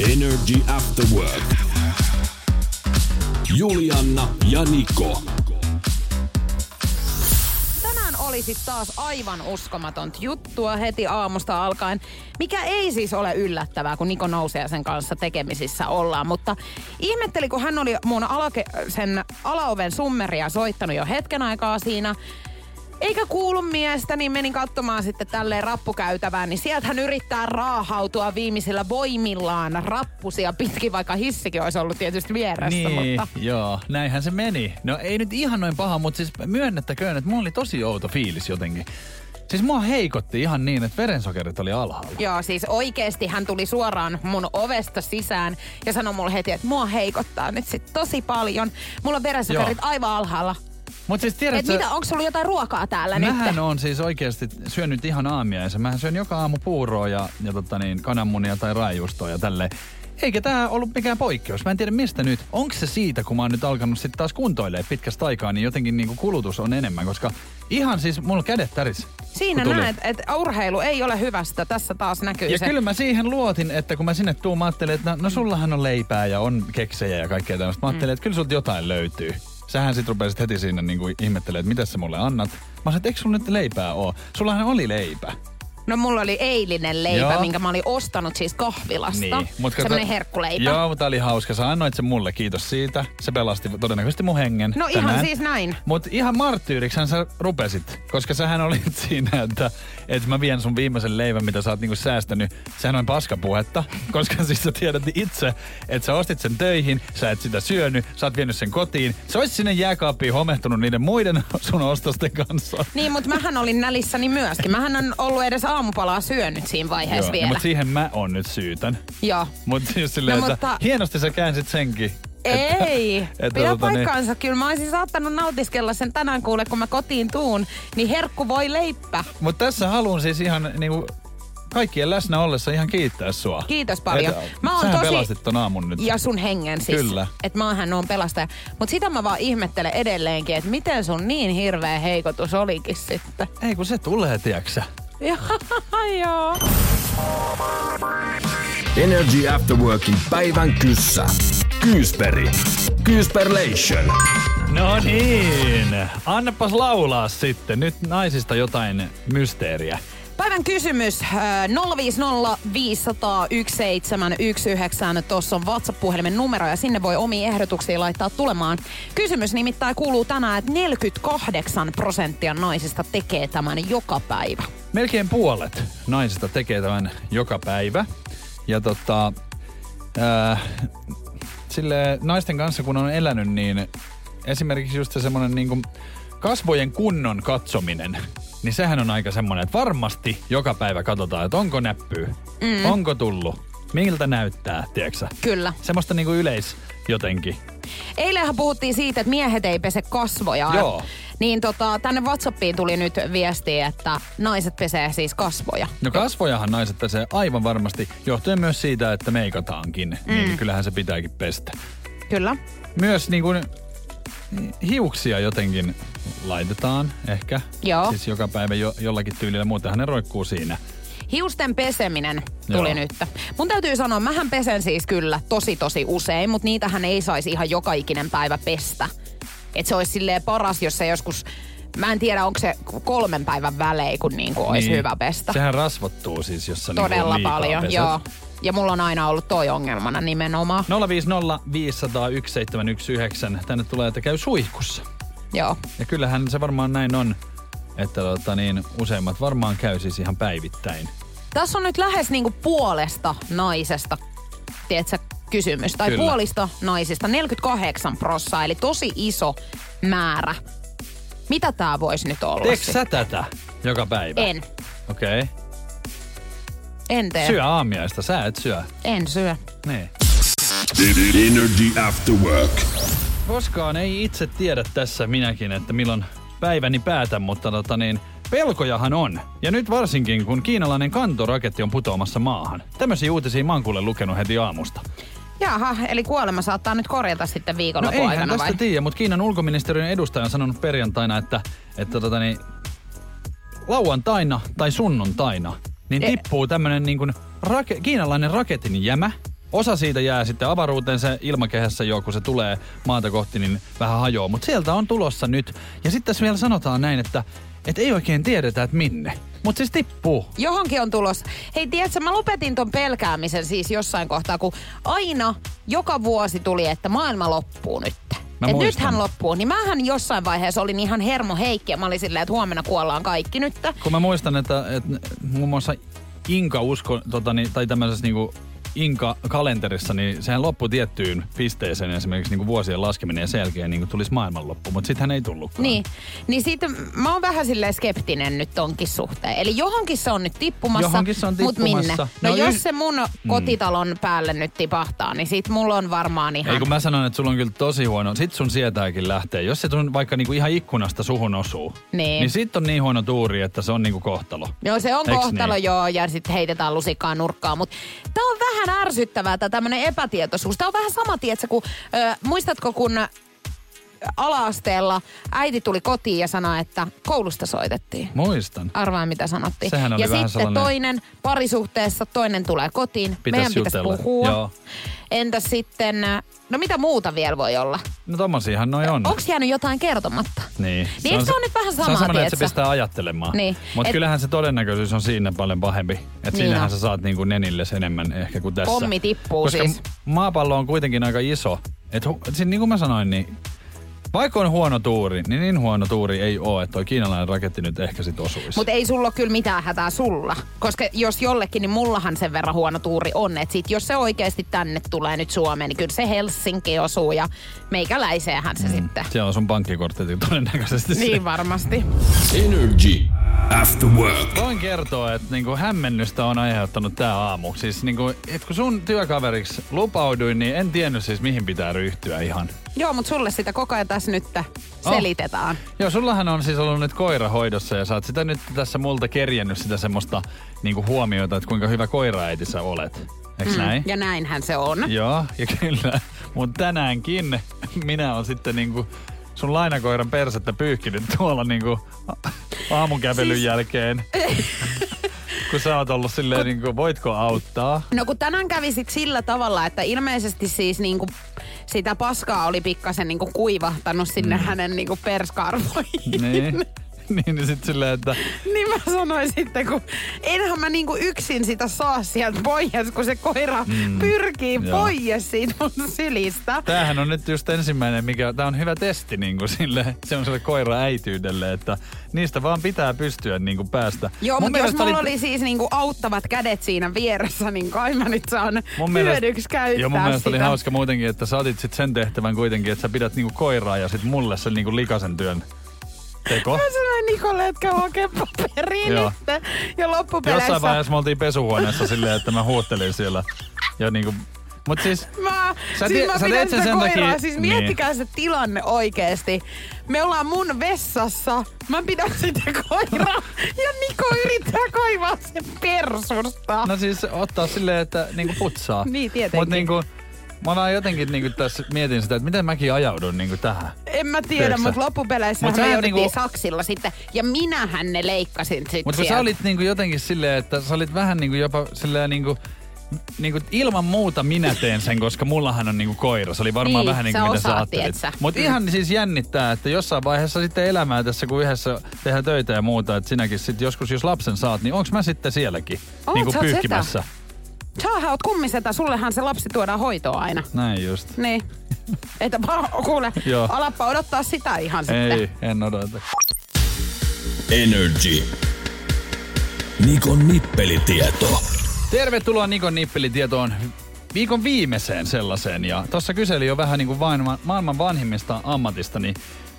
Energy After Work. Julianna ja Niko. Tänään olisi taas aivan uskomatonta juttua heti aamusta alkaen, mikä ei siis ole yllättävää, kun Niko nousee sen kanssa tekemisissä ollaan. Mutta ihmetteli, kun hän oli mun alake, sen alaoven summeria soittanut jo hetken aikaa siinä, eikä kuulu miestä, niin menin katsomaan sitten tälleen rappukäytävään, niin sieltä hän yrittää raahautua viimeisillä voimillaan rappusia pitkin, vaikka hissikin olisi ollut tietysti vieressä. Niin, Mutta joo, näinhän se meni. No ei nyt ihan noin paha, mutta siis myönnettäköön, että mulla oli tosi outo fiilis jotenkin. Siis mua heikotti ihan niin, että verensokerit oli alhaalla. Joo, siis oikeesti hän tuli suoraan mun ovesta sisään ja sanoi mulle heti, että mua heikottaa nyt sit tosi paljon. Mulla on verensokerit Joo. aivan alhaalla. Mutta siis Et tiedätkö, mitä, onko sulla jotain ruokaa täällä nyt? Mähän on siis oikeasti syönyt ihan aamiaisen. Mähän syön joka aamu puuroa ja, ja tota niin, kananmunia tai raajuustoa ja tälleen. Eikä tämä ollut mikään poikkeus. Mä en tiedä mistä nyt. Onko se siitä, kun mä oon nyt alkanut sitten taas kuntoilee pitkästä aikaa, niin jotenkin niinku kulutus on enemmän, koska ihan siis mulla kädet täris. Siinä näet, että urheilu ei ole hyvästä. Tässä taas näkyy Ja se. kyllä mä siihen luotin, että kun mä sinne tuun, mä ajattelin, että no, no sullahan on leipää ja on keksejä ja kaikkea tämmöistä. Mä ajattelin, että kyllä sulta jotain löytyy. Sähän sit rupesit heti siinä niinku ihmettelemään, että mitä sä mulle annat. Mä sanoin, että eikö sulla nyt leipää oo? Sullahan oli leipä. No mulla oli eilinen leipä, Joo. minkä mä olin ostanut siis kahvilasta. Niin, mut kato- Semmoinen herkkuleipä. Joo, mutta oli hauska. Sä annoit sen mulle, kiitos siitä. Se pelasti todennäköisesti mun hengen No ihan tänään. siis näin. Mut ihan marttyyrikshän sä rupesit, koska sähän olit siinä, että, että mä vien sun viimeisen leivän, mitä sä oot niinku säästänyt. Sehän on paskapuhetta, koska siis sä tiedät itse, että sä ostit sen töihin, sä et sitä syönyt, sä oot vienyt sen kotiin. Se olisi sinne jääkaappiin homehtunut niiden muiden sun ostosten kanssa. Niin, mutta mähän olin nälissäni myöskin. Mähän on ollut edes aamupalaa syönyt siinä vaiheessa Joo, vielä. no, mutta siihen mä oon nyt syytän. Joo. Mutta siis silleen, No, että mutta- hienosti sä käänsit senkin. Ei, että pidä tota niin- paikkaansa. Kyllä mä olisin saattanut nautiskella sen tänään kuule, kun mä kotiin tuun. Niin herkku voi leippä. Mutta tässä haluan siis ihan niinku kaikkien läsnä ollessa ihan kiittää sua. Kiitos paljon. Et, Mä oon sähän tosi- pelastit ton aamun nyt. Ja sun hengen siis. Kyllä. Että maahan on pelastaja. Mutta sitä mä vaan ihmettelen edelleenkin, että miten sun niin hirveä heikotus olikin sitten. Ei kun se tulee, tiiäksä. Joo. Energy After Workin päivän kyssä. Kyysperi. Kyysperlation. No niin, annapas laulaa sitten. Nyt naisista jotain mysteeriä. Päivän kysymys äh, 050 500 1719. Tuossa on WhatsApp-puhelimen numero ja sinne voi omia ehdotuksia laittaa tulemaan. Kysymys nimittäin kuuluu tänään, että 48 prosenttia naisista tekee tämän joka päivä. Melkein puolet naisista tekee tämän joka päivä. Ja tota, äh, sille naisten kanssa kun on elänyt, niin esimerkiksi just se semmoinen niin kasvojen kunnon katsominen, niin sehän on aika semmoinen, että varmasti joka päivä katsotaan, että onko näppyy, mm. onko tullut, miltä näyttää, tiedätkö? Kyllä. Semmoista niinku yleis jotenkin. Eilenhän puhuttiin siitä, että miehet ei pese kasvoja. Joo. Niin tota, tänne Whatsappiin tuli nyt viesti, että naiset pesee siis kasvoja. No kasvojahan naiset pesee aivan varmasti, johtuen myös siitä, että meikataankin. Mm. Niin kyllähän se pitääkin pestä. Kyllä. Myös niin kuin hiuksia jotenkin laitetaan ehkä. Joo. Siis joka päivä jo, jollakin tyylillä, muutenhan ne roikkuu siinä. Hiusten peseminen tuli Joo. nyt. Mun täytyy sanoa, mähän pesen siis kyllä tosi tosi usein, mutta niitähän ei saisi ihan joka ikinen päivä pestä. Et se olisi silleen paras, jos se joskus, mä en tiedä onko se kolmen päivän välein, kun niinku olisi hyvä pestä. Sehän rasvottuu siis, jos sä niinku Todella liikaa paljon, pesät. joo. Ja mulla on aina ollut toi ongelmana nimenomaan. 050 500 1719. Tänne tulee, että käy suihkussa. Joo. Ja kyllähän se varmaan näin on, että tota niin, useimmat varmaan käy siis ihan päivittäin. Tässä on nyt lähes niinku puolesta naisesta, tiedätkö, kysymys. Tai Kyllä. puolista naisista, 48 prossaa, eli tosi iso määrä. Mitä tää voisi nyt olla? Teekö sä tätä joka päivä? En. Okei. Okay. En tee. Syö aamiaista, sä et syö. En syö. Niin. Energy After Work. Koskaan ei itse tiedä tässä minäkin, että milloin päiväni päätän, mutta tota niin, pelkojahan on. Ja nyt varsinkin, kun kiinalainen kantoraketti on putoamassa maahan. Tämmöisiä uutisia mä oon kuule lukenut heti aamusta. Jaha, eli kuolema saattaa nyt korjata sitten No viikonlopun eihän aikana tästä vai? tiedä, mutta Kiinan ulkoministeriön edustaja on sanonut perjantaina, että, että tota niin, lauantaina tai sunnuntaina niin E- tippuu tämmönen niin kuin rake, kiinalainen raketin jämä. Osa siitä jää sitten avaruuteen se ilmakehässä jo, kun se tulee maata kohti, niin vähän hajoaa. Mutta sieltä on tulossa nyt. Ja sitten tässä vielä sanotaan näin, että, että ei oikein tiedetä, että minne. Mutta siis tippuu. Johonkin on tulos. Hei, tiedätkö, mä lopetin ton pelkäämisen siis jossain kohtaa, kun aina joka vuosi tuli, että maailma loppuu nyt. Mä Et muistan. nythän loppuu. Niin mähän jossain vaiheessa olin ihan hermo heikki ja mä olin silleen, että huomenna kuollaan kaikki nyt. Kun mä muistan, että, että muun muassa Inka-usko, tota, niin, tai tämmöisessä niinku Inka-kalenterissa, niin sehän loppui tiettyyn pisteeseen esimerkiksi niin kuin vuosien laskeminen ja sen jälkeen niin kuin tulisi maailmanloppu, mutta sittenhän ei tullutkaan. Niin, niin siitä mä oon vähän silleen skeptinen nyt tonkin suhteen. Eli johonkin se on nyt tippumassa, Johonkin se on mut minne? tippumassa. No, No jos y- se mun kotitalon päälle nyt tipahtaa, niin sit mulla on varmaan ihan... Ei kun mä sanon, että sulla on kyllä tosi huono. Sit sun sietääkin lähtee. Jos se sun vaikka niinku ihan ikkunasta suhun osuu, Niin. niin sit on niin huono tuuri, että se on niinku kohtalo. Joo, se on Eiks kohtalo niin? joo, ja sitten heitetään lusikkaan nurkkaan. Mutta tää on vähän ärsyttävää, tää tämmönen epätietoisuus. Tää on vähän sama, tietsä, kun, ö, muistatko kun ala-asteella äiti tuli kotiin ja sanoi, että koulusta soitettiin. Muistan. Arvaa, mitä sanottiin. Sehän oli ja sitten sellainen- toinen parisuhteessa, toinen tulee kotiin. Pitäis Meidän pitäisi jutella. puhua. Joo. Entäs sitten, no mitä muuta vielä voi olla? No tommosiahan noi on. Onko jäänyt jotain kertomatta? Niin. Niin eikö se ole nyt vähän Se on samaa, semmoinen, että se pistää ajattelemaan. Niin. Mutta Et- kyllähän se todennäköisyys on siinä paljon pahempi. Että Niin siinähän on. sä saat niinku nenilles enemmän ehkä kuin tässä. Pommi tippuu Koska siis. maapallo on kuitenkin aika iso. Että niin kuin mä sanoin, niin vaikka on huono tuuri, niin niin huono tuuri ei ole, että toi kiinalainen raketti nyt ehkä sit osuisi. Mutta ei sulla kyllä mitään hätää sulla. Koska jos jollekin, niin mullahan sen verran huono tuuri on. Että sit jos se oikeasti tänne tulee nyt Suomeen, niin kyllä se Helsinki osuu ja meikäläiseenhän se mm. sitten. Siellä on sun pankkikortti todennäköisesti. se. Niin varmasti. Energy After Work. Voin kertoa, että niinku hämmennystä on aiheuttanut tää aamu. Siis niinku, et kun sun työkaveriksi lupauduin, niin en tiennyt siis mihin pitää ryhtyä ihan. Joo, mutta sulle sitä koko ajan tässä nyt selitetään. Joo, sullahan on siis ollut nyt koira hoidossa ja sä oot sitä nyt tässä multa kerjennyt sitä semmoista niinku huomiota, että kuinka hyvä koiraäiti sä olet. Eiks näin? Ja näinhän se on. Joo, ja kyllä. Mutta tänäänkin minä on sitten niinku sun lainakoiran persettä pyyhkinyt tuolla niinku aamukävelyn Siis- jälkeen. kun sä oot ollut silleen niinku, voitko auttaa? No kun tänään kävi sit sillä tavalla, että ilmeisesti siis niinku sitä paskaa oli pikkasen niinku kuivahtanut sinne mm. hänen niinku perskarvoihin. Niin. niin, niin sit silleen, että Niin mä sanoin sitten, kun enhän mä niinku yksin sitä saa sieltä pois, kun se koira mm. pyrkii Joo. pois siitä mun sylistä. tämähän on nyt just ensimmäinen, mikä, tää on hyvä testi niinku sille semmoiselle koira-äityydelle, että niistä vaan pitää pystyä niinku päästä. Joo, mutta jos mielestä mulla oli... siis niinku auttavat kädet siinä vieressä, niin kai mä nyt saan mun hyödyksi käyttää Joo, mun mielestä sitä. oli hauska muutenkin, että sä otit sit sen tehtävän kuitenkin, että sä pidät niinku koiraa ja sit mulle sen niinku likasen työn teko. Mä sanoin Nikolle, että käy hakemaan paperiin Joo. nyt. Ja loppupeleissä... Jossain vaiheessa me oltiin pesuhuoneessa silleen, että mä huuttelin siellä. Ja niinku, mut siis, Mä, Sä siis mä sä teet sen sen koiraa. takia- Siis niin. miettikää se tilanne oikeesti. Me ollaan mun vessassa. Mä pidän sitä koiraa. ja Niko yrittää kaivaa sen persusta. no siis ottaa silleen, että niinku putsaa. Niin, tietenkin. Mut niinku, mä vaan jotenkin niinku tässä mietin sitä, että miten mäkin ajaudun niinku tähän. en mä tiedä, sä? mutta loppupeleissä Mut me jouduttiin niinku- saksilla sitten. Ja minähän ne leikkasin sit Mutta sä olit niinku jotenkin silleen, että sä olit vähän niinku jopa silleen niinku, niinku ilman muuta minä teen sen, koska mullahan on niinku koira. Se oli varmaan Niin, vähän niinku sä mitä sä osaat, ajattelit. tietsä. Mutta Mm. ihan siis jännittää, että jossain vaiheessa sitten elämää tässä, kun yhdessä tehdään töitä ja muuta, että sinäkin sitten joskus, jos lapsen saat, niin onks mä sitten sielläkin Oot, niinku sä pyyhkimässä? Sähän oot kummisetä, sullehan se lapsi tuodaan hoitoon aina. Näin just. Niin. Että kuule, Joo. alappa odottaa sitä ihan sitten. Ei, en odota. Energy. Nikon nippelitieto. Tervetuloa Nikon nippelitietoon viikon viimeiseen sellaiseen. Ja tuossa kyseli jo vähän niin kuin maailman, maailman vanhimmista ammatista, niin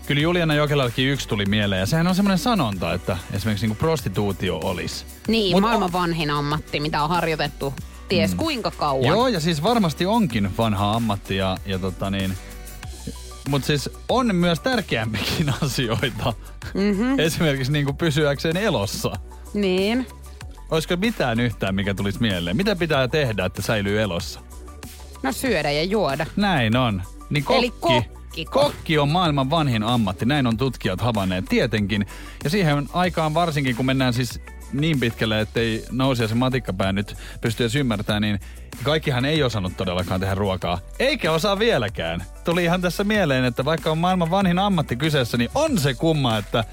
kyllä Juliana Jokelallakin yksi tuli mieleen. Ja sehän on semmoinen sanonta, että esimerkiksi niin prostituutio olisi. Niin, Mut- maailman vanhin ammatti, mitä on harjoitettu ties kuinka kauan. Joo, ja siis varmasti onkin vanha ammatti ja, ja tota niin... Mutta siis on myös tärkeämpikin asioita. Mm-hmm. Esimerkiksi niin kuin pysyäkseen elossa. Niin. Olisiko mitään yhtään, mikä tulisi mieleen? Mitä pitää tehdä, että säilyy elossa? No syödä ja juoda. Näin on. Niin kokki, Eli kokkiko? kokki on maailman vanhin ammatti, näin on tutkijat havainneet tietenkin. Ja siihen aikaan varsinkin, kun mennään siis niin pitkälle, ettei se matikkapää nyt pysty edes ymmärtämään, niin kaikkihan ei osannut todellakaan tehdä ruokaa. Eikä osaa vieläkään. Tuli ihan tässä mieleen, että vaikka on maailman vanhin ammatti kyseessä, niin on se kumma, että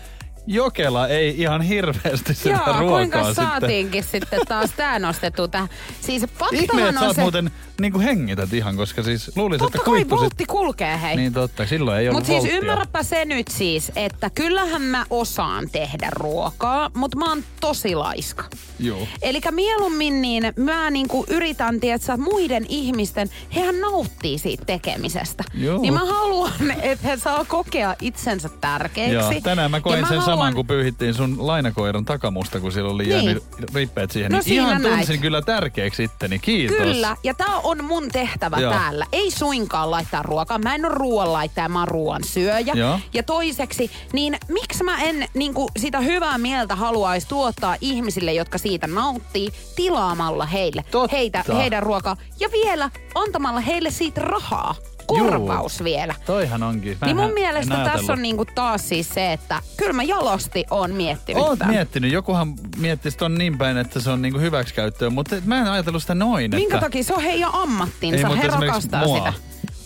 Jokela ei ihan hirveästi sitä Joo, ruokaa kuinka sitten. saatiinkin sitten taas tää nostettu tähän. Siis Ihme, että sä se... muuten niin kuin hengität ihan, koska siis luulisin, Totta että kai kuippusit... voltti kulkee, hei. Niin totta, silloin ei ollut Mutta siis volttia. ymmärräpä se nyt siis, että kyllähän mä osaan tehdä ruokaa, mutta mä oon tosi laiska. Joo. Eli mieluummin niin mä niinku yritän, tietsä, muiden ihmisten, hehän nauttii siitä tekemisestä. Joo. Niin mä haluan, että he saa kokea itsensä tärkeiksi. Joo, tänään mä koin Ja sen saman, kun pyyhittiin sun lainakoiran takamusta, kun siellä oli Niin. jäänyt rippeet siihen. No niin ihan tunsin näit. kyllä tärkeäksi itteni. Kiitos. Kyllä, ja tää on mun tehtävä Joo. täällä. Ei suinkaan laittaa ruokaa. Mä en ole ruoan laittaja, mä oon ruoan syöjä. Joo. Ja toiseksi, niin miksi mä en niin sitä hyvää mieltä haluaisi tuottaa ihmisille, jotka siitä nauttii, tilaamalla heille Totta. heitä, heidän ruokaa. Ja vielä antamalla heille siitä rahaa. Korvaus vielä. Toihan onkin. Mä Niin mun mielestä tässä ajatellut. on niinku taas siis se, että kyllä mä jalosti on miettinyt Oot tämän. miettinyt. Jokuhan miettisi ton niin päin, että se on niinku hyväksikäyttöä, mutta mä en ajatellut sitä noin. Minkä että... takia? Se on heidän Ei, ammattinsa. mutta He rakastaa mua. sitä.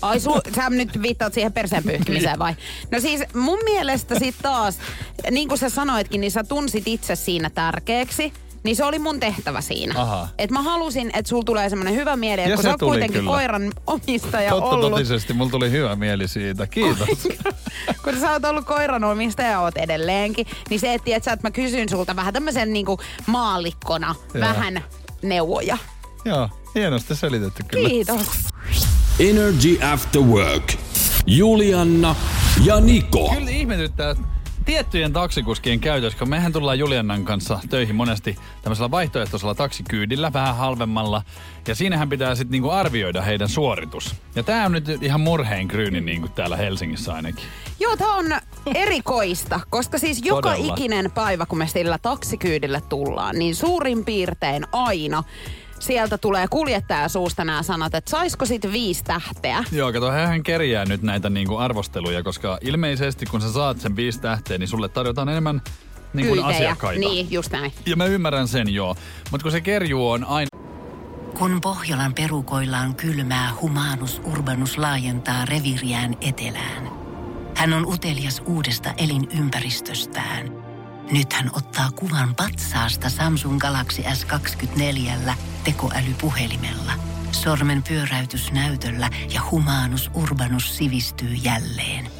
Ai su, sä nyt viittaat siihen perseen pyyhkimiseen vai? No siis mun mielestä sit taas, niin kuin sä sanoitkin, niin sä tunsit itse siinä tärkeäksi. Niin se oli mun tehtävä siinä. Aha. Et mä halusin, että sulla tulee semmoinen hyvä mieli, että kun sä oot kuitenkin kyllä. koiran omistaja Totta ollut. totisesti, mulla tuli hyvä mieli siitä. Kiitos. kun sä oot ollut koiran omistaja, oot edelleenkin. Niin se, että, että mä kysyn sulta vähän tämmöisen niinku maallikkona Joo. vähän neuvoja. Joo, hienosti selitetty kyllä. Kiitos. Energy After Work. Julianna ja Niko. Kyllä ihmetyttää tiettyjen taksikuskien käytös, kun mehän tullaan Juliannan kanssa töihin monesti tämmöisellä vaihtoehtoisella taksikyydillä, vähän halvemmalla. Ja siinähän pitää sitten niinku arvioida heidän suoritus. Ja tämä on nyt ihan murheen kryyni niinku täällä Helsingissä ainakin. Joo, tää on erikoista, koska siis joka Todella. ikinen päivä, kun me sillä taksikyydillä tullaan, niin suurin piirtein aina sieltä tulee kuljettaja suusta nämä sanat, että saisiko sit viisi tähteä. Joo, kato, hän kerjää nyt näitä niinku arvosteluja, koska ilmeisesti kun sä saat sen viisi tähteä, niin sulle tarjotaan enemmän niin kuin Kyytejä. asiakkaita. Niin, just näin. Ja mä ymmärrän sen joo. Mutta kun se kerjuu on aina Kun Pohjolan perukoillaan kylmää, humanus urbanus laajentaa reviriään etelään. Hän on utelias uudesta elinympäristöstään. Nyt hän ottaa kuvan patsaasta Samsung Galaxy S24 tekoälypuhelimella. Sormen pyöräytys näytöllä ja humanus urbanus sivistyy jälleen.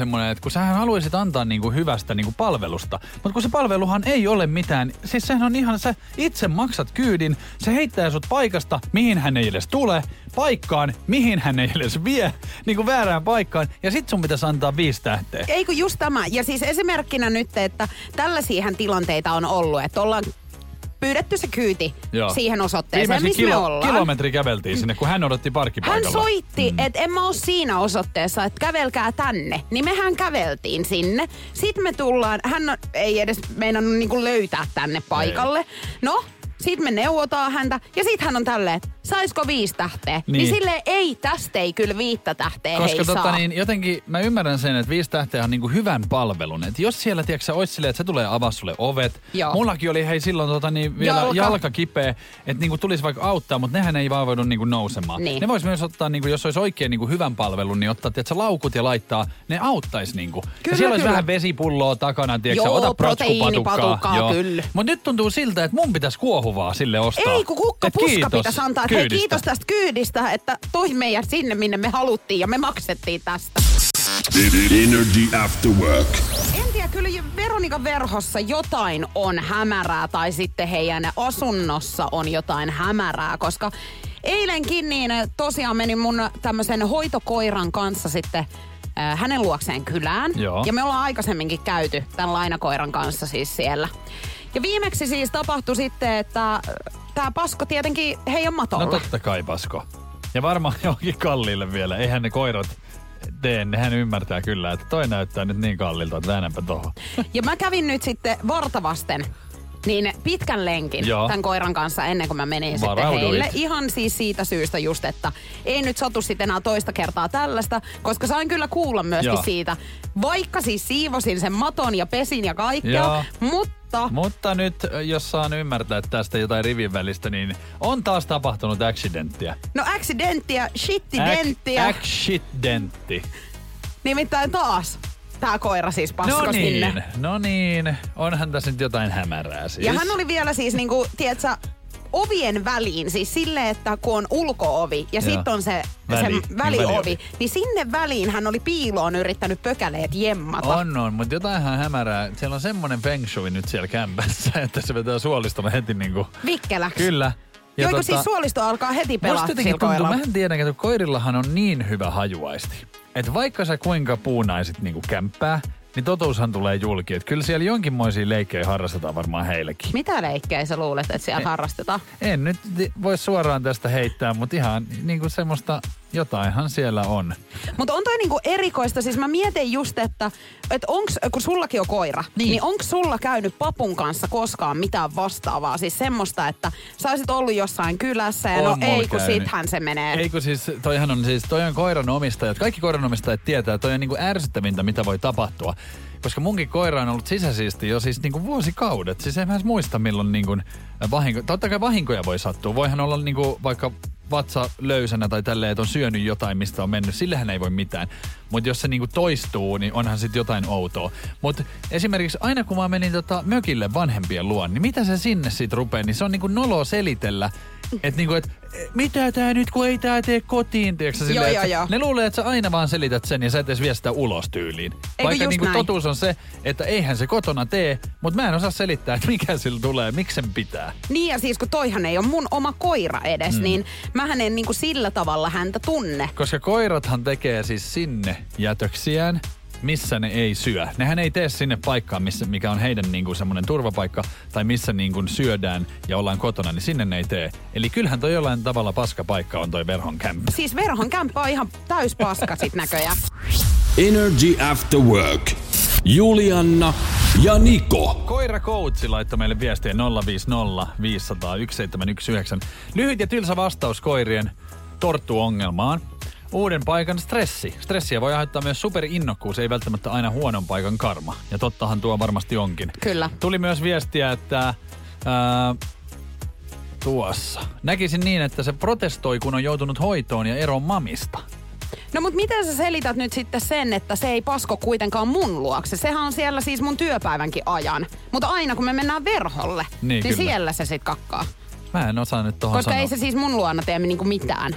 Semmoinen, että kun sähän haluaisit antaa niinku hyvästä niinku palvelusta, mutta kun se palveluhan ei ole mitään, siis sehän on ihan, sä itse maksat kyydin, se heittää sut paikasta, mihin hän ei edes tule, paikkaan, mihin hän ei edes vie, niinku väärään paikkaan, ja sit sun pitäisi antaa viisi tähteä. Ei kun just tämä. Ja siis esimerkkinä nyt, että tällaisiahan tilanteita on ollut, että ollaan pyydetty se kyyti Joo. siihen osoitteeseen, missä me ollaan. kilometri käveltiin sinne, kun hän odotti Hän parkkipaikalla. soitti, mm. että en mä oo siinä osoitteessa, että kävelkää tänne. Niin mehän käveltiin sinne. Sitten me tullaan, hän on- ei edes meinannut niinku löytää tänne paikalle. No, sitten me neuvotaan häntä ja sitten hän on tälleen, että Saisiko viisi tähteä? Niin, Niin. sille ei, tästä ei kyllä viittä tähteä Koska hei tota, saa. niin, jotenkin mä ymmärrän sen, että viisi tähteä on niinku hyvän palvelun. Et jos siellä tiedätkö, sä, olisi silleen, että se tulee avaa sulle ovet. Joo. Mullakin oli hei silloin tota, niin, vielä Jalka. jalka, kipeä, että niinku tulisi vaikka auttaa, mutta nehän ei vaan voinut niinku nousemaan. Niin. Ne vois myös ottaa, niinku, jos olisi oikein niinku hyvän palvelun, niin ottaa tiedätkö, laukut ja laittaa, ne auttaisi. Niinku. Kyllä, ja siellä olisi vähän vesipulloa takana, tiedätkö, Joo, ota proteiinipatukkaa, kyllä. Mutta nyt tuntuu siltä, että mun pitäisi kuohuvaa sille ostaa. Ei, kun kukka puska pitäisi antaa. että Hei, kyydistä. kiitos tästä kyydistä, että toi meidät sinne, minne me haluttiin ja me maksettiin tästä. Energy After Work. En tiedä, kyllä jo Veronika Verhossa jotain on hämärää tai sitten heidän asunnossa on jotain hämärää, koska eilenkin niin tosiaan menin mun tämmöisen hoitokoiran kanssa sitten äh, hänen luokseen kylään. Joo. Ja me ollaan aikaisemminkin käyty tämän lainakoiran kanssa siis siellä. Ja viimeksi siis tapahtui sitten, että tämä pasko tietenkin heidän matolla. No totta kai, Pasko. Ja varmaan johonkin kalliille vielä. Eihän ne koirat tee, nehän ymmärtää kyllä, että toi näyttää nyt niin kallilta, että väännänpä tohon. Ja mä kävin nyt sitten vartavasten niin pitkän lenkin Joo. tämän koiran kanssa ennen kuin mä menin sitten Varauduit. heille. Ihan siis siitä syystä just, että ei nyt satu sitten enää toista kertaa tällaista, koska sain kyllä kuulla myöskin Joo. siitä. Vaikka siis siivosin sen maton ja pesin ja kaikkea, Joo. mutta Mutta nyt, jos saan ymmärtää tästä jotain rivin välistä, niin on taas tapahtunut accidenttiä. no accidenttiä, shittidenttiä, Accidentti. nimittäin taas tämä koira siis pasko No sinne. niin, no niin. Onhan tässä nyt jotain hämärää siis. Ja hän oli vielä siis niinku, tiedätkö, ovien väliin, siis silleen, että kun on ulkoovi ja sitten on se, Väli, se niin väliovi, väliovi. niin sinne väliin hän oli piiloon yrittänyt pökäleet jemmata. On, on, mutta jotainhan hämärää. Siellä on semmonen feng shui nyt siellä kämpässä, että se vetää suolistona heti niinku... Vikkeläks. Kyllä. Ja Joiko siis suolisto alkaa heti pelaa tuntuu, koiralla? mä en tiedä, että koirillahan on niin hyvä hajuaisti. Että vaikka sä kuinka puunaisit niinku kämppää, niin totuushan tulee julki. Että kyllä siellä jonkinmoisia leikkejä harrastetaan varmaan heillekin. Mitä leikkejä sä luulet, että siellä harrastetaan? En nyt voi suoraan tästä heittää, mutta ihan niinku semmoista jotainhan siellä on. Mutta on toi niinku erikoista, siis mä mietin just, että et onks, kun sullakin on koira, Niin. niin, niin onko sulla käynyt papun kanssa koskaan mitään vastaavaa? Siis semmoista, että sä olisit ollut jossain kylässä ja On no ei, kun käynyt. sittenhän se menee. Ei kun siis, toihan on siis, toi on koiranomistajat. Kaikki koiranomistajat tietää, että toi on niinku ärsyttävintä, mitä voi tapahtua. Koska munkin koira on ollut sisäsiisti jo siis niinku vuosikaudet. Siis en mä muista milloin niinku vahinko. Totta kai vahinkoja voi sattua. Voihan olla niinku vaikka vatsa löysänä tai tälleen, että on syönyt jotain, mistä on mennyt. Sillehän ei voi mitään. Mutta jos se niinku toistuu, niin onhan sitten jotain outoa. Mutta esimerkiksi aina kun mä menin tota mökille vanhempien luon, niin mitä se sinne sitten rupeaa, niin se on niinku nolo selitellä. Että niinku, et, mitä tää nyt, kun ei tää tee kotiin, tiedätkö sä, Joo, silleen, joo, että joo. Ne luulee, että sä aina vaan selität sen ja sä et edes vie sitä ulos tyyliin. Eikö Vaikka just niinku näin? totuus on se, että eihän se kotona tee, mutta mä en osaa selittää, että mikä sillä tulee, miksi sen pitää. Niin ja siis kun toihan ei ole mun oma koira edes, mm. niin mähän en niinku sillä tavalla häntä tunne. Koska koirathan tekee siis sinne jätöksiään, missä ne ei syö. Nehän ei tee sinne paikkaan, missä, mikä on heidän niinku semmoinen turvapaikka, tai missä niinku syödään ja ollaan kotona, niin sinne ne ei tee. Eli kyllähän toi jollain tavalla paska paikka on toi verhon kämppä. Siis verhon kämppä on ihan täys paska sit näköjään. Energy After Work. Julianna ja Niko. Koira Coachi laittoi meille viestiä 050 500 1719. Lyhyt ja tylsä vastaus koirien torttuongelmaan. Uuden paikan stressi. Stressiä voi aiheuttaa myös superinnokkuus, ei välttämättä aina huonon paikan karma. Ja tottahan tuo varmasti onkin. Kyllä. Tuli myös viestiä, että ää, tuossa. Näkisin niin, että se protestoi, kun on joutunut hoitoon ja eroon mamista. No mut miten sä selität nyt sitten sen, että se ei pasko kuitenkaan mun luokse? Sehän on siellä siis mun työpäivänkin ajan. Mutta aina kun me mennään verholle, Niin, niin, kyllä. siellä se sit kakkaa. Mä en osaa nyt tohon Koska sanoa. ei se siis mun luona tee niinku mitään.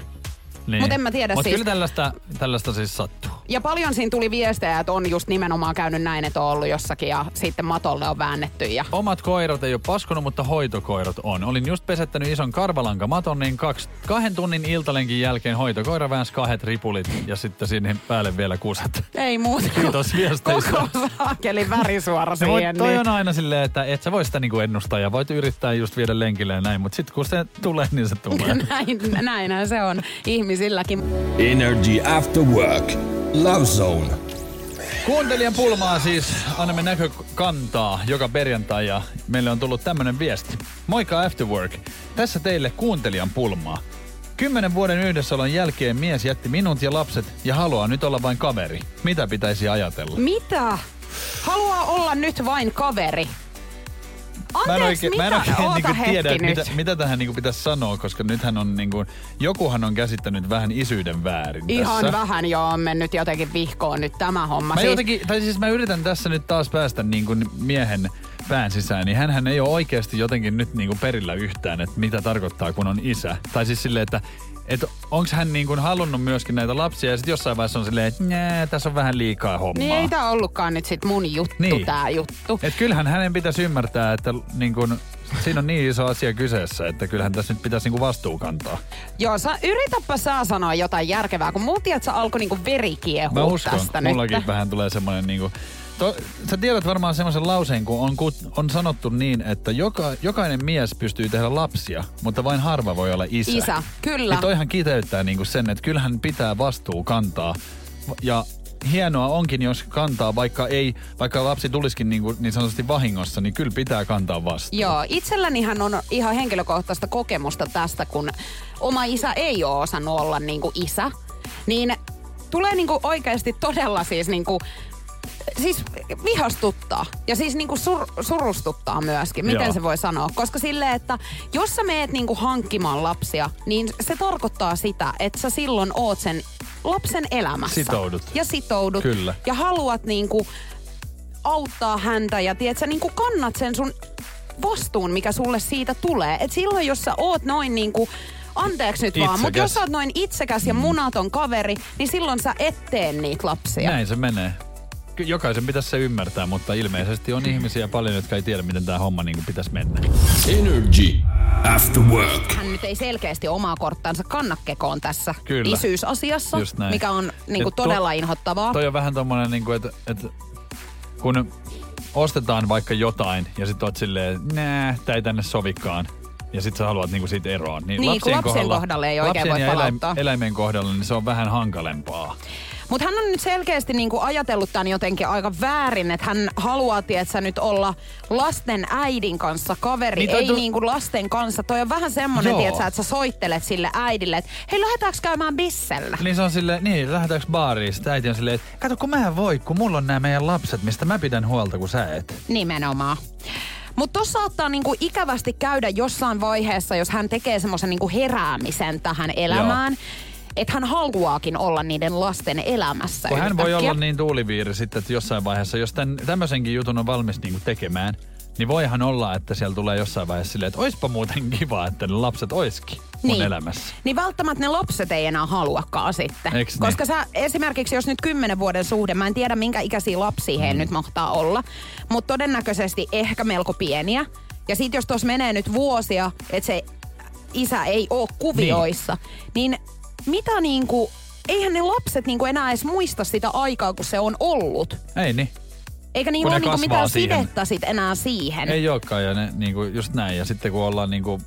Niin. mut en mä tiedä Mut siis- kyllä tällaista, tällaista siis sattuu. Ja paljon siinä tuli viestejä, että on just nimenomaan käynyt näin, että on ollut jossakin ja sitten matolle on väännetty. Ja... Omat koirat ei ole paskonut, mutta hoitokoirat on. Olin just pesettänyt ison karvalankamaton, niin kaksi, kahden tunnin iltalenkin jälkeen hoitokoira väänsi kahdet ripulit ja sitten sinne päälle vielä kuset. Ei muuta. Kiitos viesteistä. Koko saakelin värisuora siihen. toi niin. on aina silleen, että et sä voi sitä niinku ennustaa ja voit yrittää just viedä lenkille ja näin, mutta sitten kun se tulee, niin se tulee. Näin, näinhän se on ihmisilläkin. Energy After Work. Love Zone. Kuuntelijan pulmaa siis annamme näkökantaa joka perjantai ja meille on tullut tämmönen viesti. Moikka After Work. Tässä teille kuuntelijan pulmaa. Kymmenen vuoden yhdessäolon jälkeen mies jätti minut ja lapset ja haluaa nyt olla vain kaveri. Mitä pitäisi ajatella? Mitä? Haluaa olla nyt vain kaveri. Mä en Anteeksi, oikein, mä en mitä? oikein Oota niinku tiedä, nyt. mitä, mitä tähän niinku pitäisi sanoa, koska nythän on niinku, jokuhan on käsittänyt vähän isyyden väärin Ihan tässä. vähän jo on mennyt jotenkin vihkoon nyt tämä homma. Mä Siis- jotenkin, tai siis mä yritän tässä nyt taas päästä niin kuin miehen pään sisään, niin hänhän ei ole oikeasti jotenkin nyt niin kuin perillä yhtään, että mitä tarkoittaa, kun on isä. Tai siis silleen, että että onko hän niin kuin halunnut myöskin näitä lapsia ja sitten jossain vaiheessa on silleen, että nää, tässä on vähän liikaa hommaa. Niin ei tää ollutkaan nyt sit mun juttu, Niin. tää juttu. Et kyllähän hänen pitäisi ymmärtää, että niin kuin, siinä on niin iso asia kyseessä, että kyllähän tässä nyt pitäisi niin kuin vastuu kantaa. Joo, sä, yritäpä sä sanoa jotain järkevää, kun mulla tiedät, sä alkoi niinku veri kiehua Mä uskon, tästä mullakin nyt. vähän tulee semmoinen niinku... To, sä tiedät varmaan semmoisen lauseen, kun on, on sanottu niin, että joka, jokainen mies pystyy tehdä lapsia, mutta vain harva voi olla isä. Isä, kyllä. Niin toihan kiteyttää niinku sen, että kyllähän pitää vastuu kantaa. Ja hienoa onkin, jos kantaa, vaikka ei, vaikka lapsi tulisikin niinku, niin sanotusti vahingossa, niin kyllä pitää kantaa vastuu. Joo, itsellänihän on ihan henkilökohtaista kokemusta tästä, kun oma isä ei ole osannut olla niinku isä. Niin tulee niinku oikeasti todella siis niinku, siis vihastuttaa ja siis niinku sur, surustuttaa myöskin, miten Joo. se voi sanoa. Koska silleen, että jos sä meet niinku hankkimaan lapsia, niin se tarkoittaa sitä, että sä silloin oot sen lapsen elämässä. Sitoudut. Ja sitoudut. Kyllä. Ja haluat niinku auttaa häntä ja tiedät, sä niinku kannat sen sun vastuun, mikä sulle siitä tulee. Et silloin, jos sä oot noin niinku, anteeksi nyt vaan, mutta Itsekäs. jos sä oot noin itsekäs ja munaton kaveri, niin silloin sä et tee niitä lapsia. Näin se menee. Jokaisen pitäisi se ymmärtää, mutta ilmeisesti on ihmisiä paljon, jotka ei tiedä, miten tämä homma niin pitäisi mennä. Energy After Work. Hän nyt ei selkeästi omaa korttansa kannakekoon tässä Kyllä. isyysasiassa, Just näin. mikä on niinku Et to- todella inhottavaa. Toi on vähän tommonen, niin kuin, että, että kun ostetaan vaikka jotain ja sitten oot silleen, nää, tää ei tänne sovikaan. Ja sit sä haluat niinku siitä eroon. Niin, kun lapsien kohdalla ei oikein lapsien voi ja eläim, palauttaa. eläimen kohdalla niin se on vähän hankalempaa. Mutta hän on nyt selkeästi niinku ajatellut tämän jotenkin aika väärin, että hän haluaa, tietsä, nyt olla lasten äidin kanssa kaveri, Niin niin ei tu- niinku lasten kanssa. Toi on vähän semmonen, tietsä, että sä soittelet sille äidille, että hei, lähdetäänkö käymään bissellä? Niin se on silleen, niin, lähdetäänkö baariin? Sitten äiti on silleen, että kato kun mä en voi, kun mulla on nämä meidän lapset, mistä mä pidän huolta, kun sä et. Nimenomaan. Mutta tuossa saattaa niinku ikävästi käydä jossain vaiheessa, jos hän tekee semmoisen niinku heräämisen tähän elämään, että hän haluaakin olla niiden lasten elämässä Kun hän voi olla niin tuuliviiri sitten, että jossain vaiheessa, jos tämmöisenkin jutun on valmis niinku tekemään, niin voihan olla, että siellä tulee jossain vaiheessa silleen, että oispa muuten kiva, että ne lapset oiskin mun elämässä. Niin välttämättä ne lapset ei enää haluakaan sitten. Eiks niin? Koska sä esimerkiksi, jos nyt kymmenen vuoden suhde, mä en tiedä minkä ikäisiä lapsia Mm. heillä nyt mahtaa olla, mutta todennäköisesti ehkä melko pieniä. Ja sit jos tuossa menee nyt vuosia, että se isä ei ole kuvioissa, niin, niin mitä niinku, eihän ne lapset niinku enää edes muista sitä aikaa, kun se on ollut. Ei niin. Eikä niillä ole niinku mitään siihen. sidettä sit enää siihen. Ei olekaan ja ne, niinku, just näin. Ja sitten kun ollaan niinku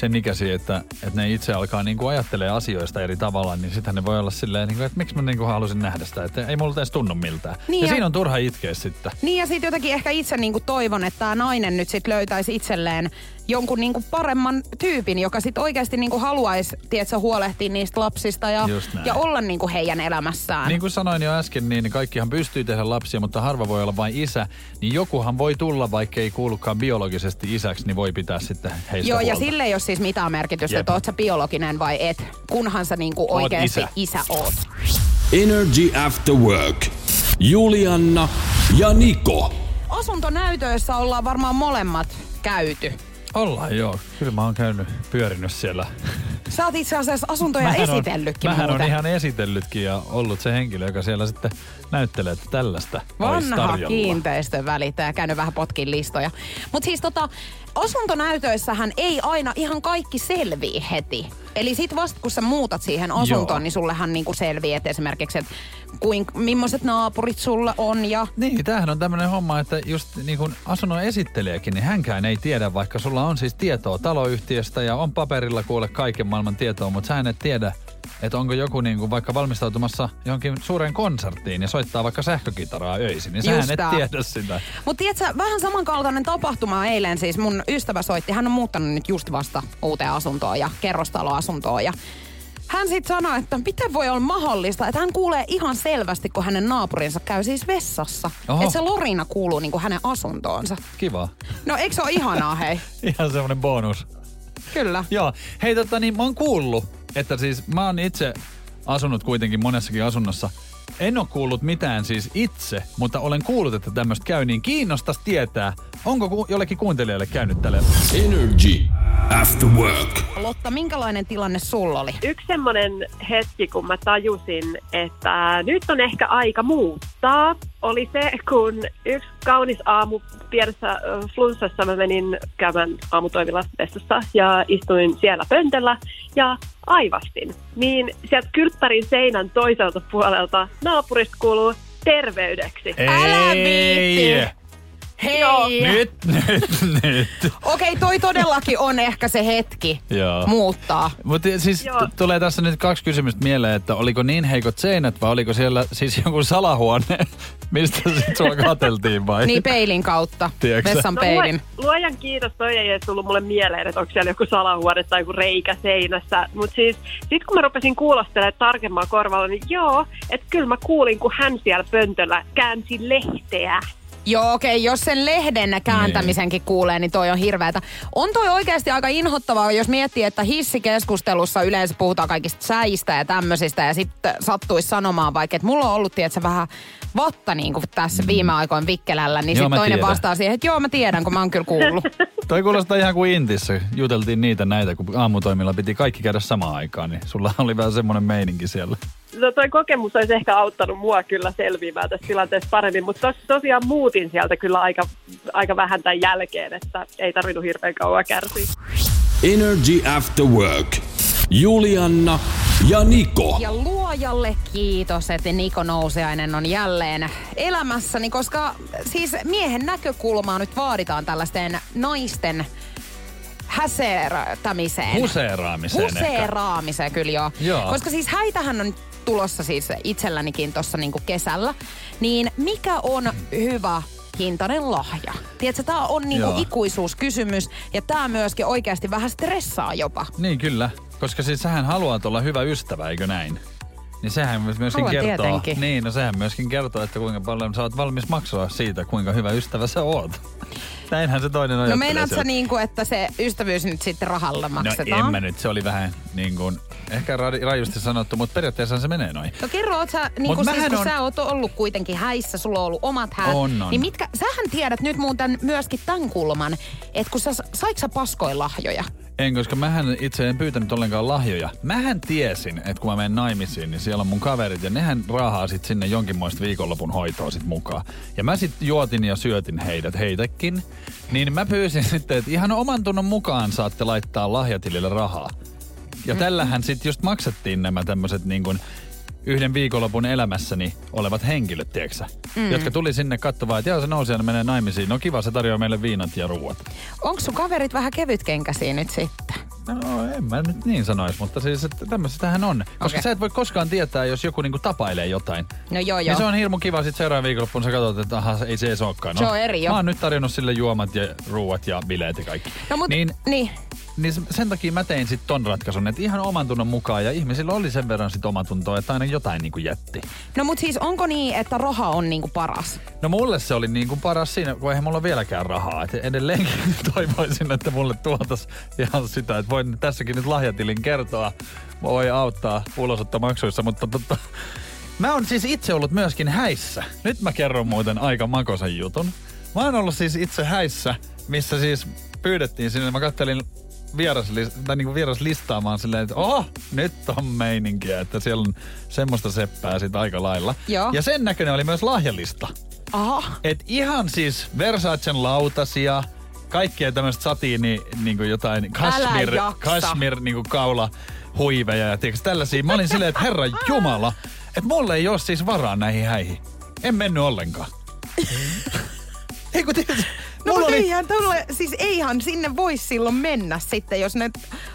sen ikäisiä, että, että ne itse alkaa niinku ajattelee asioista eri tavalla, niin sitten ne voi olla silleen, niinku, että miksi mä niinku halusin nähdä sitä, että ei mulla edes tunnu miltään. Niin ja, ja- siinä on turha itkeä sitten. Niin ja sitten jotenkin ehkä itse niinku toivon, että tämä nainen nyt sit löytäisi itselleen jonkun niinku paremman tyypin, joka sitten oikeasti niinku haluaisi, tiedätkö, huolehtia niistä lapsista ja, ja olla niinku heidän elämässään. Niin kuin sanoin jo äsken, niin kaikkihan pystyy tehdä lapsia, mutta harva voi olla vain isä. Niin jokuhan voi tulla, vaikka ei kuulukaan biologisesti isäksi, niin voi pitää sitten heistä Joo, ja huolta. sille ei ole siis mitään merkitystä, Jep. että oot sä biologinen vai et, kunhan sä niinku Oot oikeasti isä. isä. isä oot. Energy After Work. Julianna ja Niko. Asuntonäytöissä ollaan varmaan molemmat käyty. Ollaan joo. Kyllä mä oon käynyt pyörinyt siellä. Sä oot itse asiassa asuntoja Mähän on- esitellytkin Mähän on ihan esitellytkin ja ollut se henkilö, joka siellä sitten näyttelee, että tällaista olisi Vanha kiinteistön välittäjä, käynyt vähän potkin listoja. Mutta siis tota, asuntonäytöissähän ei aina ihan kaikki selvii heti. Eli sit vasta kun sä muutat siihen asuntoon, Joo. niin sullehan niinku selvii, että esimerkiksi, että kuink, millaiset naapurit sulla on ja... Niin, tämähän on tämmöinen homma, että just niin kuin asunnon esittelijäkin, niin hänkään ei tiedä, vaikka sulla on siis tietoa taloyhtiöstä ja on paperilla kuule kaiken maailman tietoa, mutta sä et tiedä, että onko joku niin kuin vaikka valmistautumassa johonkin suureen konserttiin ja soittaa vaikka sähkökitaraa öisin, niin Just sähän et tää. tiedä sitä. Mutta tiedätkö, vähän samankaltainen tapahtuma eilen siis mun ystävä soitti. Hän on muuttanut nyt just vasta uuteen asuntoon ja kerrostaloasuntoon ja hän sitten sanoi, että miten voi olla mahdollista, että hän kuulee ihan selvästi, kun hänen naapurinsa käy siis vessassa. Oho. Että se lorina kuuluu niin kuin hänen asuntoonsa. Kiva. No eikö se ole ihanaa, hei? Ihan semmonen bonus. Kyllä. Joo. Hei tota niin, mä oon kuullut, että siis mä oon itse asunut kuitenkin monessakin asunnossa. En ole kuullut mitään siis itse, mutta olen kuullut, että tämmöistä käy, niin kiinnostas tietää, onko ku- jollekin kuuntelijalle käynyt tälle. Energy After Work. Lotta, minkälainen tilanne sulla oli? yksi semmoinen hetki, kun mä tajusin, että nyt on ehkä aika muuttaa, oli se, kun yksi kaunis aamu pienessä flunssassa mä menin käymään aamutoimilla vessassa ja istuin siellä pöntöllä ja aivastin. Niin sieltä kylppärin seinän toiselta puolelta naapurista kuuluu terveydeksi. Älä viitti. Hei! Joo. Nyt, nyt, nyt. Okei, toi todellakin on ehkä se hetki Joo. muuttaa. Mutta siis Joo. tulee tässä nyt kaksi kysymystä mieleen, että oliko niin heikot seinät vai oliko siellä siis joku salahuone, mistä sit sua katseltiin vai? Niin peilin kautta, Tiedätkö vessan No, peilin. luo- luojan kiitos, toi ei edes tullut mulle mieleen, että onko siellä joku salahuone tai joku reikä seinässä. Mutta siis sit kun mä rupesin kuulostelemaan tarkemmaa korvalla, niin joo, että kyllä mä kuulin, kun hän siellä pöntöllä käänsi lehteä. Joo, okei, okay, jos sen lehden kääntämisenkin Niin. kuulee, niin toi on hirveätä. On toi oikeasti aika inhottavaa, jos miettii, että hissikeskustelussa yleensä puhutaan kaikista säistä ja tämmöisistä, ja sitten sattuisi sanomaan vaikka, että mulla on ollut, tiedätkö, vähän vatta niin kuin tässä viime aikoina vikkelällä, niin Mm. Sitten toinen tiedän. vastaa siihen, että joo, mä tiedän, kun mä oon kyllä kuullut. Toi kuulostaa ihan kuin Intissä. Juteltiin niitä näitä, kun aamutoimilla piti kaikki käydä samaan aikaan, niin sulla oli vähän semmoinen meininki siellä. No toi kokemus olisi ehkä auttanut mua kyllä selviämään tässä tilanteessa paremmin, mutta tos, tosiaan muutin sieltä kyllä aika, aika vähän tämän jälkeen, että ei tarvinnut hirveän kauan kärsiä. Energy After Work. Julianna ja Niko. Ja luojalle kiitos, että Niko Nousiainen on jälleen elämässäni, koska siis miehen näkökulmaa nyt vaaditaan tällaisten naisten häseerätämiseen. Huseeraamiseen. Huseeraamiseen kyllä joo. Joo. Koska siis häitähän on tulossa siis itsellänikin tuossa niinku kesällä. Niin mikä on hyvä hintainen lahja? Tiedätkö, tää on niinku Joo. ikuisuuskysymys ja tää myöskin oikeasti vähän stressaa jopa. Niin kyllä, koska siis sähän haluat olla hyvä ystävä, eikö näin? Niin sehän myöskin Haluan kertoo, tietenkin. niin, no sehän myöskin kertoo, että kuinka paljon sä oot valmis maksaa siitä, kuinka hyvä ystävä sä oot. Näinhän se toinen on. No meinaat sä niinku, että se ystävyys nyt sitten rahalla maksetaan? No en mä nyt, se oli vähän niin kuin, ehkä ra- rajusti sanottu, mutta periaatteessa se menee noin. No kerro, oot sä, niin kun, siis, kun on- sä oot ollut kuitenkin häissä, sulla on ollut omat häät. On, on. Niin mitkä, sähän tiedät nyt muuten myöskin tämän kulman, että kun sä, saiko sä paskoin lahjoja? En, koska mähän itse en pyytänyt ollenkaan lahjoja. Mähän tiesin, että kun mä menen naimisiin, niin siellä on mun kaverit ja nehän raahaa sit sinne jonkinmoista viikonlopun hoitoa sit mukaan. Ja mä sit juotin ja syötin heidät, heitäkin. Niin mä pyysin sitten, että ihan oman tunnon mukaan saatte laittaa lahjatilille rahaa. Ja tällähän sitten just maksettiin nämä tämmöiset niin kuin yhden viikonlopun elämässäni olevat henkilöt, tiedätkö mm. jotka tuli sinne katsomaan, että joo, se nousi ja menee naimisiin. No kiva, se tarjoaa meille viinat ja ruuat. Onko sun kaverit vähän kevytkenkäisiä nyt sitten? No en mä nyt niin sanois, mutta siis että tämmöistähän on. Koska Okei. sä et voi koskaan tietää, jos joku niinku tapailee jotain. No joo Niin joo. se on hirmu kiva sit seuraavan viikonloppuun sä katsot, että aha, ei se edes olekaan. No, Se on eri jo. Mä oon nyt tarjonnut sille juomat ja ruuat ja bileet ja kaikki. No mut, Niin, niin. Niin se- sen takia mä tein sit ton ratkaisun, että ihan oman tunnon mukaan ja ihmisillä oli sen verran sit omatuntoa, että aina jotain niinku jätti. No mut siis onko niin, että raha on niinku paras? No mulle se oli niin kuin paras siinä, kun eihän mulla ole vieläkään rahaa. Et edelleenkin toivoisin, että mulle tuotas ihan sitä, että voin tässäkin nyt lahjatilin kertoa. Voi auttaa ulosottomaksuissa, mutta totta, mä oon siis itse ollut myöskin häissä. Nyt mä kerron muuten aika makosan jutun. Mä oon ollut siis itse häissä, missä siis pyydettiin sinne. Mä kattelin vieraslis, tai niin kuin vieraslistaamaan silleen, että oh, nyt on meininkiä, että siellä on semmoista seppää sit aika lailla. Joo. Ja sen näköinen oli myös lahjalista. Aha. Et ihan siis Versacen lautasia, kaikkea tämmöistä satiini, niin kuin jotain kashmir, jaksa. kashmir niin kuin kaula huiveja ja tiiäks, tällaisia. Mä olin silleen, että herra jumala, että mulle ei ole siis varaa näihin häihin. En mennyt ollenkaan. ei kun No mulla mutta oli, eihän tolle, siis eihän sinne voi silloin mennä sitten, jos ne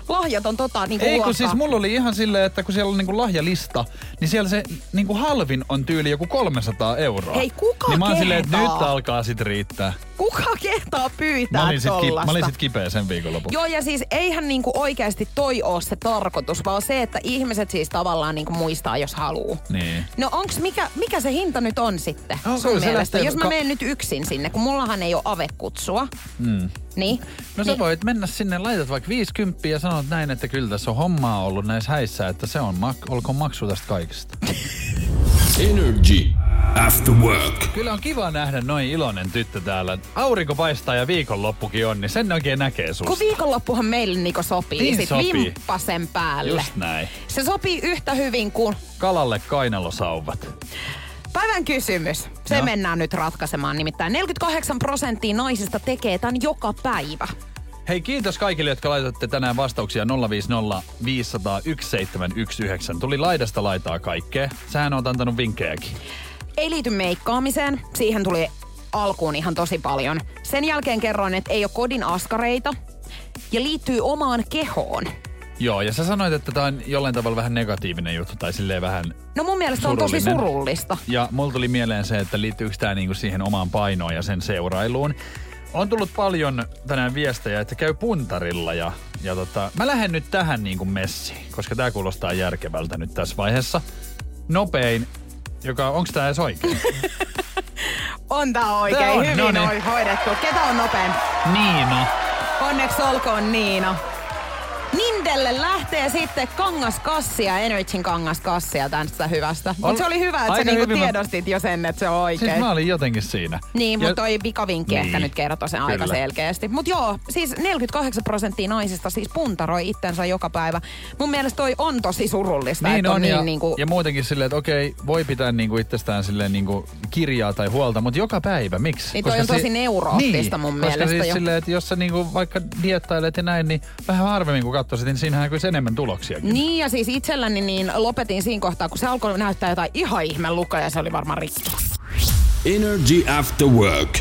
lahjat on tota niinku ei kun luokkaa. siis mulla oli ihan silleen, että kun siellä on niinku lahjalista, niin siellä se niinku halvin on tyyli joku 300 euroa. Hei, kuka Niin mä oon silleen, että nyt kehtaa? alkaa sit riittää. kuka kehtaa pyytää Mä olin, sit, ki- mä olin sit kipeä sen viikonlopun. Joo, ja siis eihän niinku oikeasti toi oo se tarkoitus, vaan se, että ihmiset siis tavallaan niinku muistaa, jos haluu. Niin. No onks, mikä, mikä se hinta nyt on sitten No, sun mielestä? lähtee- Jos mä menen nyt yksin sinne, kun mullahan ei ole avekutsua. Mm. Niin. No sä niin, voit mennä sinne, laitat vaikka 50 ja sanot näin, että kyllä tässä on hommaa ollut näissä häissä, että se on, mak- olkoon maksu tästä kaikesta. Energy After Work. Kyllä on kiva nähdä noin iloinen tyttö täällä. Aurinko paistaa ja viikonloppukin on, niin sen oikein näkee kun susta. viikonloppuhan meille Niko sopii, Niin sit sopii. vimppasen päälle. Just näin. Se sopii yhtä hyvin kuin Kalalle kainalosauvat. Päivän kysymys. Se Joo. mennään nyt ratkaisemaan. Nimittäin 48 prosenttia naisista tekee tämän joka päivä. Hei, kiitos kaikille, jotka laitatte tänään vastauksia 050 500 1719. Tuli laidasta laitaa kaikkea. Sähän on antanut vinkkejäkin. Ei liity meikkaamiseen. Siihen tuli alkuun ihan tosi paljon. Sen jälkeen kerroin, että ei ole kodin askareita. Ja liittyy omaan kehoon. Joo, ja sä sanoit, että tämä on jollain tavalla vähän negatiivinen juttu, tai silleen vähän... No mun mielestä on tosi Surullinen. surullista. Ja mulla tuli mieleen se, että liittyykö tämä niinku siihen omaan painoon ja sen seurailuun. On tullut paljon tänään viestejä, että käy puntarilla ja, ja tota, mä lähden nyt tähän niinku messiin, koska tämä kuulostaa järkevältä nyt tässä vaiheessa. Nopein, joka, onko tämä edes oikein? On tää oikein. Tää on, Hyvin no niin. on hoidettu. Ketä on nopein? Niina. Onneksi olkoon Niina. Nindelle lähtee sitten kangaskassia, Energyn kangaskassia tästä hyvästä. Ol- Mutta se oli hyvä, että sä niinku hyvin mä- tiedostit jo sen, että se on oikein. Siis mä olin jotenkin siinä. Niin, Ja- mutta toi pikavinkki niin. ehkä nyt kertoi sen aika selkeästi. Mutta joo, siis 48 prosenttia naisista siis puntaroi itsensä joka päivä. Mun mielestä toi on tosi surullista, Niin on, on, niin ja, niinku... ja muutenkin silleen, että okei, voi pitää niinku itsestään silleen niinku kirjaa tai huolta, mutta joka päivä, miksi? Niin toi on tosi neuroottista niin, mun koska mielestä siis jo. silleen, että jos sä niinku vaikka diettailet ja näin, niin vähän harvemmin kun katsoisit, niin siinähän kyllä enemmän tuloksiakin. Niin ja siis itselläni niin lopetin siinä kohtaa, kun se alkoi näyttää jotain ihan ihme luka ja se oli varmaan rikki. Energy After Work.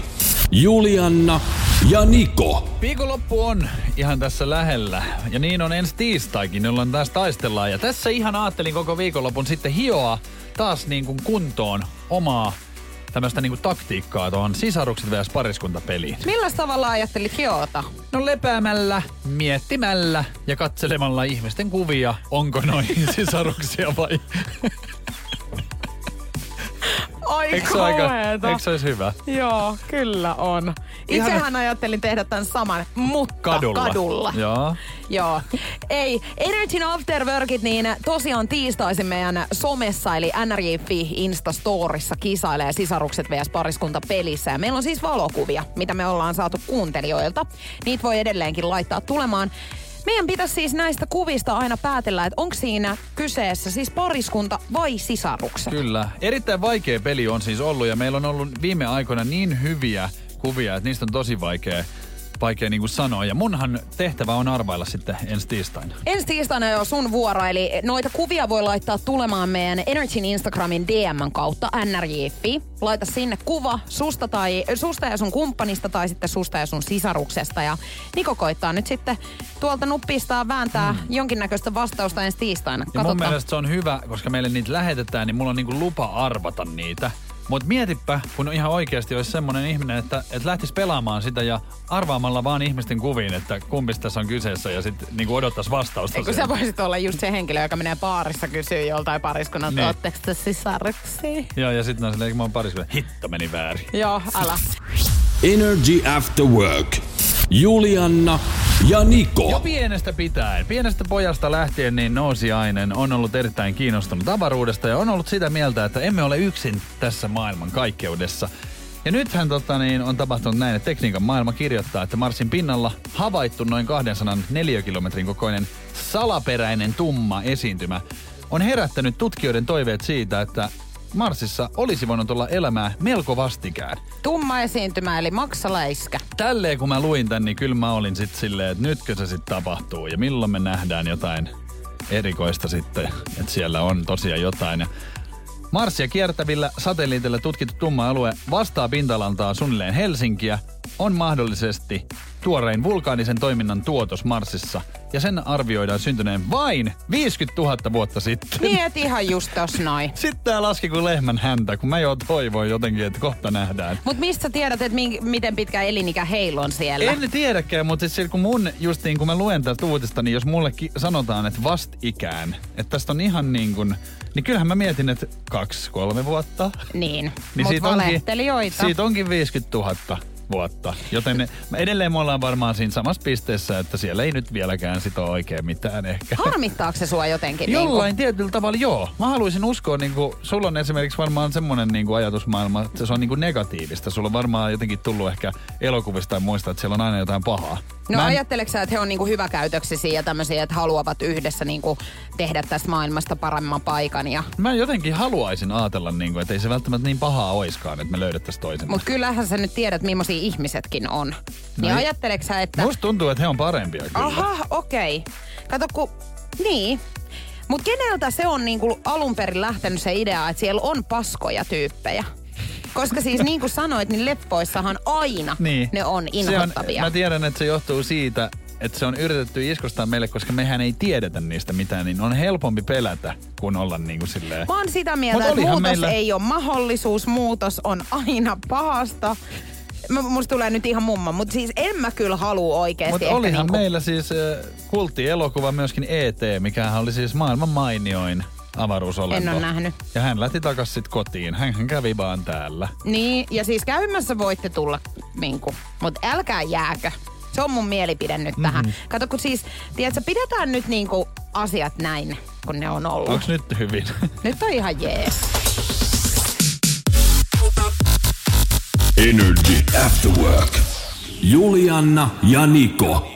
Julianna ja Niko. Viikonloppu on ihan tässä lähellä. Ja niin on ensi tiistaikin, jolloin taas taistellaan. Ja tässä ihan ajattelin koko viikonlopun sitten hioa taas niin kuin kuntoon omaa tämmöistä niin kuin taktiikkaa tuohon sisarukset vs. pariskuntapeliin. Millä tavalla ajattelit hiota? No lepäämällä, miettimällä ja katselemalla ihmisten kuvia, onko noihin sisaruksia vai... Ai Eikö se, aika, eikö se olisi hyvä? Joo, kyllä on. Ihan- Itsehän ajattelin tehdä tämän saman, mutta Kadulla. kadulla. Joo. Joo. Ei, Energyn Afterworkit, niin tosiaan tiistaisin meidän somessa, eli NRJ.fi Instastorissa kisailee sisarukset vs. pariskunta pelissä. Ja meillä on siis valokuvia, mitä me ollaan saatu kuuntelijoilta. Niitä voi edelleenkin laittaa tulemaan. Meidän pitäisi siis näistä kuvista aina päätellä, että onko siinä kyseessä siis pariskunta vai sisarukset. Kyllä. Erittäin vaikea peli on siis ollut ja meillä on ollut viime aikoina niin hyviä kuvia, että niistä on tosi vaikea, vaikea niin kuin sanoa. Ja munhan tehtävä on arvailla sitten ensi tiistaina. Ensi tiistaina jo sun vuoro, eli noita kuvia voi laittaa tulemaan meidän Energyn Instagramin DM kautta nrj.fi. Laita sinne kuva susta, tai, susta ja sun kumppanista tai sitten susta ja sun sisaruksesta. Ja Niko koittaa nyt sitten tuolta nuppistaan vääntää mm. jonkinnäköistä vastausta ensi tiistaina. Ja mun mielestä se on hyvä, koska meille niitä lähetetään, niin mulla on niinku lupa arvata niitä. Mutta mietipä, kun ihan oikeasti olisi semmoinen ihminen, että, että lähtisi pelaamaan sitä ja arvaamalla vaan ihmisten kuviin, että kumpi tässä on kyseessä ja sitten niinku odottaisi vastausta. Eikö sä voisit olla just se henkilö, joka menee baarissa kysyy joltain pariskunnalta, Niin. niin. ootteko te sisaruksia? Joo, ja sitten on silleen, että mä oon pariskunta. Hitto meni väärin. Joo, älä. Energy After Work. Julianna ja Jo Niko. pienestä pitäen, pienestä pojasta lähtien, niin nousiainen on ollut erittäin kiinnostunut avaruudesta ja on ollut sitä mieltä, että emme ole yksin tässä maailman kaikkeudessa. Ja nythän tota, niin, on tapahtunut näin, että tekniikan maailma kirjoittaa, että Marsin pinnalla havaittu noin 200 neliökilometrin kokoinen salaperäinen tumma esiintymä on herättänyt tutkijoiden toiveet siitä, että Marsissa olisi voinut olla elämää melko vastikään. Tumma esiintymä, eli maksaläiskä. Tälleen kun mä luin tän, niin kyllä mä olin sit silleen, että nytkö se sitten tapahtuu ja milloin me nähdään jotain erikoista sitten, että siellä on tosiaan jotain. Ja Marsia kiertävillä satelliitilla tutkittu tumma alue vastaa pinta-alaltaan suunnilleen Helsinkiä on mahdollisesti tuorein vulkaanisen toiminnan tuotos Marsissa. Ja sen arvioidaan syntyneen vain 50 000 vuotta sitten. Et ihan just tos noin. Sitten tää laski kuin lehmän häntä, kun mä jo toivoin jotenkin, että kohta nähdään. Mut mistä tiedät, että mi- miten pitkä elinikä heillä on siellä? En tiedäkään, mutta siis kun mun justiin, kun mä luen tästä uutista, niin jos mulle ki- sanotaan, että vastikään, että tästä on ihan niin kuin, niin kyllähän mä mietin, että kaksi, kolme vuotta. Niin, Niin mut siitä onkin, valehtelijoita. siitä onkin 50 000 vuotta. Joten ne- edelleen me ollaan varmaan siinä samassa pisteessä, että siellä ei nyt vieläkään sit ole oikein mitään ehkä. Harmittaako se sua jotenkin? Jollain tietyllä tavalla joo. Mä haluaisin uskoa, niin kuin, sulla on esimerkiksi varmaan semmoinen niin kuin ajatusmaailma, että se on niin kuin negatiivista. Sulla on varmaan jotenkin tullut ehkä elokuvista tai muista, että siellä on aina jotain pahaa. No Mä en- ajatteleksä, sä, että he on niinku hyväkäytöksisiä ja tämmöisiä, että haluavat yhdessä niinku tehdä tästä maailmasta paremman paikan. Ja... Mä jotenkin haluaisin ajatella, niin kuin, että ei se välttämättä niin pahaa oiskaan, että me löydettäisiin toisemme. Mutta kyllähän sä nyt tiedät, millaisia ihmisetkin on. Niin No ajatteleksä, sä, että... Musta tuntuu, että he on parempia kyllä. Aha, okei. Kato, kun... Niin. Mutta keneltä se on niinku alun perin lähtenyt se idea, että siellä on paskoja tyyppejä? Koska siis niin kuin sanoit, niin leppoissahan aina Niin. ne on inhottavia. On, mä tiedän, että se johtuu siitä, että se on yritetty iskostaa meille, koska mehän ei tiedetä niistä mitään, niin on helpompi pelätä, kuin olla niin kuin silleen. Mä oon sitä Mut mieltä, että olihan muutos meillä- ei ole mahdollisuus, muutos on aina pahasta. Mä, musta tulee nyt ihan mumma, mutta siis en mä kyllä halua oikeesti. Mutta olihan niinku- meillä siis äh, kulttielokuva myöskin E.T., mikä oli siis maailman mainioin avaruusolento. En oo nähnyt. Ja hän lähti takas sit kotiin. Hän, hän kävi vaan täällä. Niin, ja siis käymässä voitte tulla, niinku, mutta älkää jääkö. Se on mun mielipide nyt tähän. Mhm. Mm-hmm. Kato, kun siis, tiedätkö, pidetään nyt niinku asiat näin, kun ne on ollut. Onks nyt hyvin? Nyt on ihan jees. Energy After Work. Julianna ja Niko.